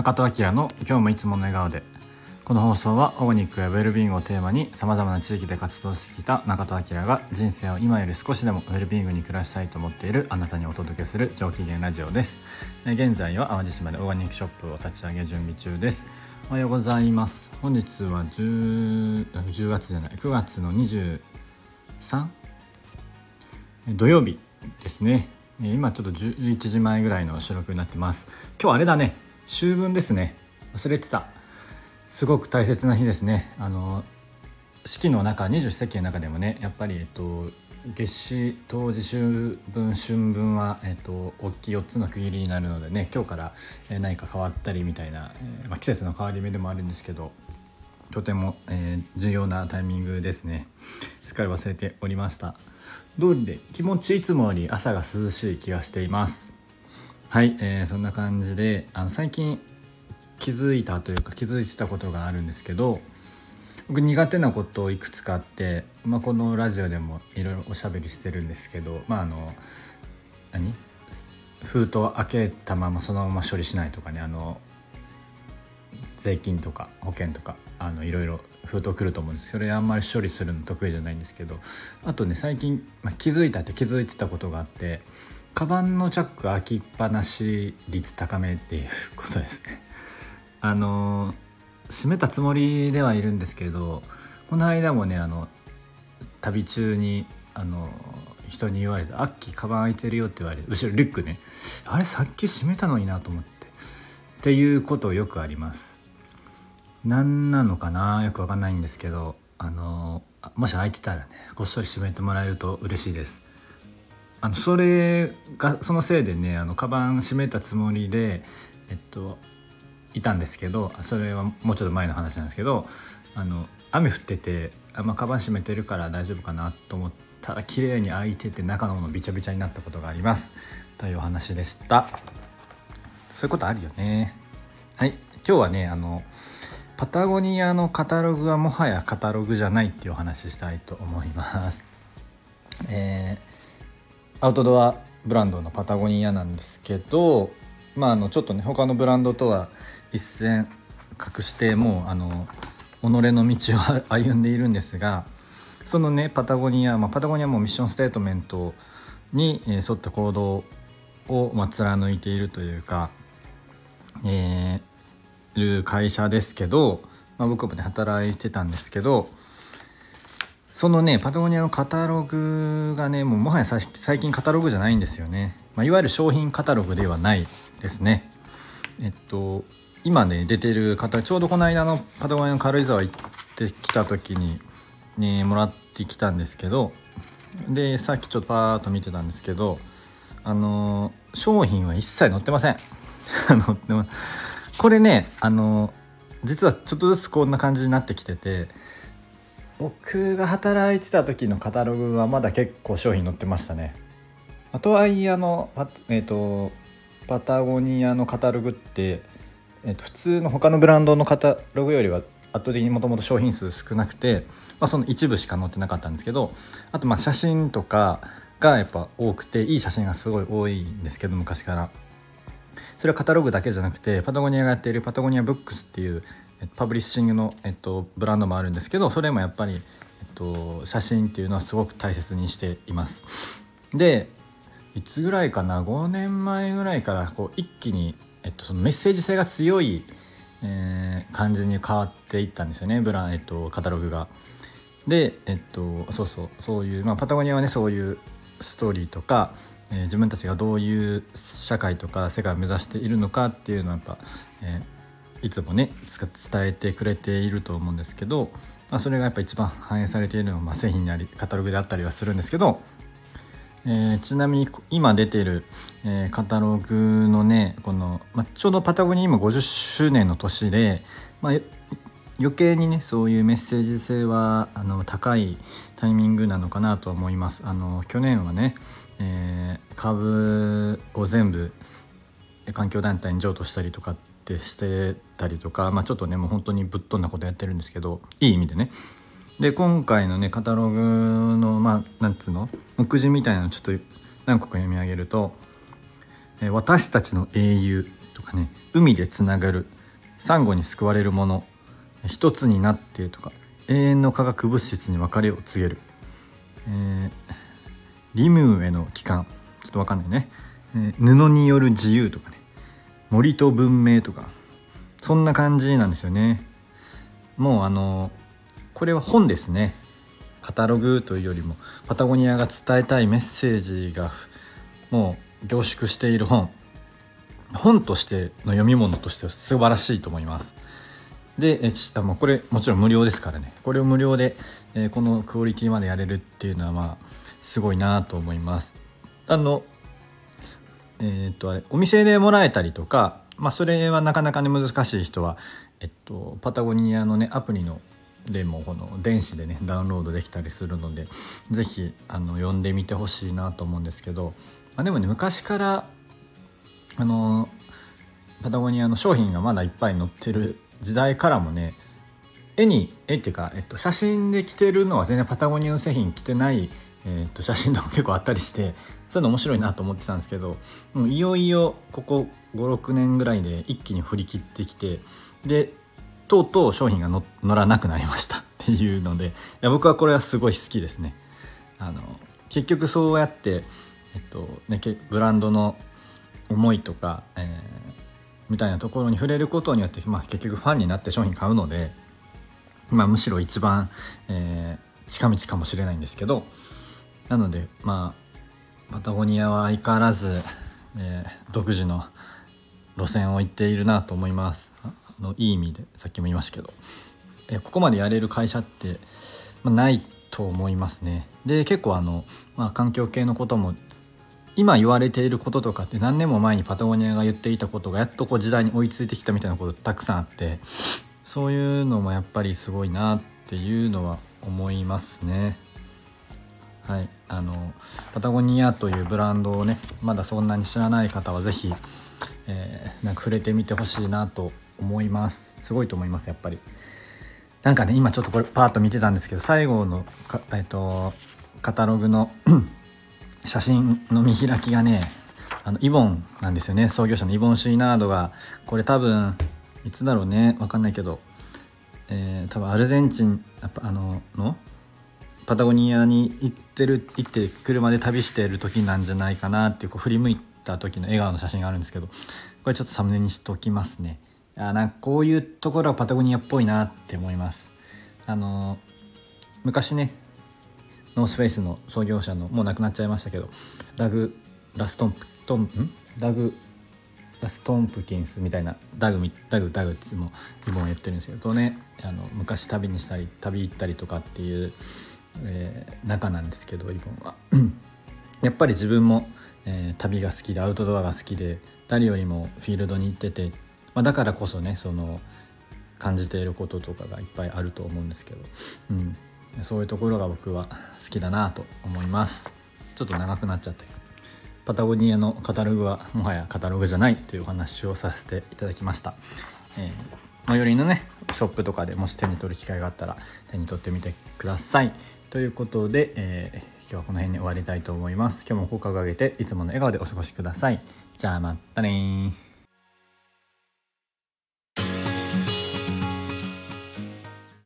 中戸明の今日もいつもの笑顔で。この放送はオーガニックやウェルビーイングをテーマにさまざまな地域で活動してきた中戸明が人生を今より少しでもウェルビーイングに暮らしたいと思っているあなたにお届けする上機嫌ラジオです。え現在は淡路島でオーガニックショップを立ち上げ準備中です。おはようございます。本日は 10, 10月じゃない9月の 23? 土曜日ですね。今ちょっと11時前ぐらいの収録になってます。今日あれだね。秋分ですね。忘れてた。すごく大切な日ですね。あの四季の中二十四節気の中でもねやっぱり、えっと、夏至冬至秋分春分は、えっと、大きい4つの区切りになるのでね今日から、え何か変わったりみたいな、えー、まあ、季節の変わり目でもあるんですけどとても、えー、重要なタイミングですね。すっかり忘れておりました。通りで気持ちいつもより朝が涼しい気がしています。はい、えー、そんな感じであの最近気づいたというか気づいてたことがあるんですけど僕苦手なことをいくつかあって、まあ、このラジオでもいろいろおしゃべりしてるんですけどまああの何？封筒開けたままそのまま処理しないとかねあの税金とか保険とかあのいろいろ封筒来ると思うんですけどそれあんまり処理するの得意じゃないんですけどあとね最近、まあ、気づいたって気づいてたことがあってカバンのチャック開きっぱなし率高めっていうことですね。あの閉めたつもりではいるんですけどこの間もねあの旅中にあの人に言われて「アッキーカバン開いてるよ」って言われて後ろリュックねあれさっき閉めたのになと思ってっていうことよくあります何なのかなよくわかんないんですけどあのもし開いてたらねこっそり閉めてもらえると嬉しいですあのそれがそのせいでねあのカバン閉めたつもりでえっといたんですけどそれはもうちょっと前の話なんですけどあの雨降っててあ、まあ、カバン閉めてるから大丈夫かなと思ったら綺麗に開いてて中のものびちゃびちゃになったことがあります。というお話でした。そういうことあるよね。はい。今日はねあのパタゴニアのカタログはもはやカタログじゃないっていうお話したいと思います。えー、アウトドアブランドのパタゴニアなんですけどまああのちょっとね他のブランドとは一線隠してもうあの己の道を歩んでいるんですがそのねパタゴニア、まあ、パタゴニアもミッションステートメントに沿った行動を、まあ、貫いているというか、えー、る会社ですけど、まあ、僕もね働いてたんですけどそのねパタゴニアのカタログがねもうもはや最近カタログじゃないんですよね、まあ、いわゆる商品カタログではないですね。えっと今ね出てる方ちょうどこの間のパタゴニアの軽井沢行ってきた時にねもらってきたんですけどでさっきちょっとパーッと見てたんですけどあの商品は一切載ってません。載ってまこれねあの実はちょっとずつこんな感じになってきてて僕が働いてた時のカタログはまだ結構商品載ってましたね。とはいえあのえっ、ー、とパタゴニアのカタログってえー、と普通の他のブランドのカタログよりは圧倒的にもともと商品数少なくて、まあ、その一部しか載ってなかったんですけどあとまあ写真とかがやっぱ多くていい写真がすごい多いんですけど昔から。それはカタログだけじゃなくてパタゴニアがやっているパタゴニアブックスっていうパブリッシングの、えっと、ブランドもあるんですけどそれもやっぱり、えっと、写真っていうのはすごく大切にしていますでいつぐらいかな？5年前ぐらいからこう一気にえっと、そのメッセージ性が強い、えー、感じに変わっていったんですよねブラン、えっと、カタログが。で、えっと、そうそうそういう、まあ、パタゴニアはねそういうストーリーとか、えー、自分たちがどういう社会とか世界を目指しているのかっていうのはやっぱ、えー、いつもね伝えてくれていると思うんですけど、まあ、それがやっぱ一番反映されているのは、製品にありカタログであったりはするんですけどえー、ちなみに今出てる、えー、カタログのねこの、まあ、ちょうどパタゴニア今50周年の年で、まあ、余計にねそういうメッセージ性はあの高いタイミングなのかなと思います。あの去年はね、えー、株を全部環境団体に譲渡したりとかってしてたりとか、まあ、ちょっとねもう本当にぶっ飛んだことやってるんですけどいい意味でね。で今回のねカタログのまあなんつうの目次みたいなのちょっと何個か読み上げると「え私たちの英雄」とかね海でつながるサンゴに救われるもの一つになってとか永遠の化学物質に別れを告げる、えー、リムーへの帰還ちょっと分かんないね、えー、布による自由とかね。森と文明とかそんな感じなんですよね。もうあのこれは本ですね。カタログというよりもパタゴニアが伝えたいメッセージがもう凝縮している本。本としての読み物としては素晴らしいと思います。でえあもうこれもちろん無料ですからね。これを無料で、え、このクオリティまでやれるっていうのはまあすごいなと思います。あのえー、っとあれお店でもらえたりとかまあそれはなかなかね難しい人はえっとパタゴニアのねアプリのでもこの電子でねダウンロードできたりするので是非読んでみてほしいなと思うんですけど、まあ、でもね昔からあのパタゴニアの商品がまだいっぱい載ってる時代からもね絵に絵っていうか、えっと、写真で着てるのは全然パタゴニアの製品着てない、えっと、写真とか結構あったりしてそういうの面白いなと思ってたんですけどもういよいよここ56年ぐらいで一気に振り切ってきてでとうとう商品が乗らなくなりました っていうのでいや僕はこれはすごい好きですね。あの結局そうやって、えっとね、ブランドの思いとか、えー、みたいなところに触れることによって、まあ、結局ファンになって商品買うので、まあ、むしろ一番、えー、近道かもしれないんですけどなのでまあパタゴニアは相変わらず、えー、独自の路線を行っているなと思います。のいい意味でさっきも言いましたけど、えここまでやれる会社って、まあ、ないと思いますね。で結構あの、まあ、環境系のことも今言われていることとかって何年も前にパタゴニアが言っていたことがやっとこう時代に追いついてきたみたいなことたくさんあってそういうのもやっぱりすごいなっていうのは思いますね。はい、あのパタゴニアというブランドをねまだそんなに知らない方は是非、えー、なんか触れてみてほしいなと思います。すごいと思いますやっぱり。なんかね今ちょっとこれパーッと見てたんですけど最後のえっとカタログの 写真の見開きがねあのイボンなんですよね。創業者のイボン・シュイナードがこれ多分いつだろうね分かんないけど、えー、多分アルゼンチンあののパタゴニアに行ってる行って車で旅してる時なんじゃないかなっていうこう振り向いた時の笑顔の写真があるんですけどこれちょっとサムネにしときますね。あなんかこういうところはパタゴニアっぽいなって思いますあの昔ねノースフェイスの創業者のもう亡くなっちゃいましたけどダグ・ラストンプトンん？ダグ・ラストンプキンスみたいなダグダグダグってもリボン言ってるんですけどねあの昔旅にしたり旅行ったりとかっていう、えー、仲なんですけどリボンは。やっぱり自分も、えー、旅が好きでアウトドアが好きで誰よりもフィールドに行っててまあ、だからこそねその感じていることとかがいっぱいあると思うんですけど、うん、そういうところが僕は好きだなと思います。ちょっと長くなっちゃって。パタゴニアのカタログはもはやカタログじゃないというお話をさせていただきました、えー、最寄りのねショップとかでもし手に取る機会があったら手に取ってみてください。ということで、えー、今日はこの辺で終わりたいと思います。今日も効果を上げていつもの笑顔でお過ごしください。じゃあまたね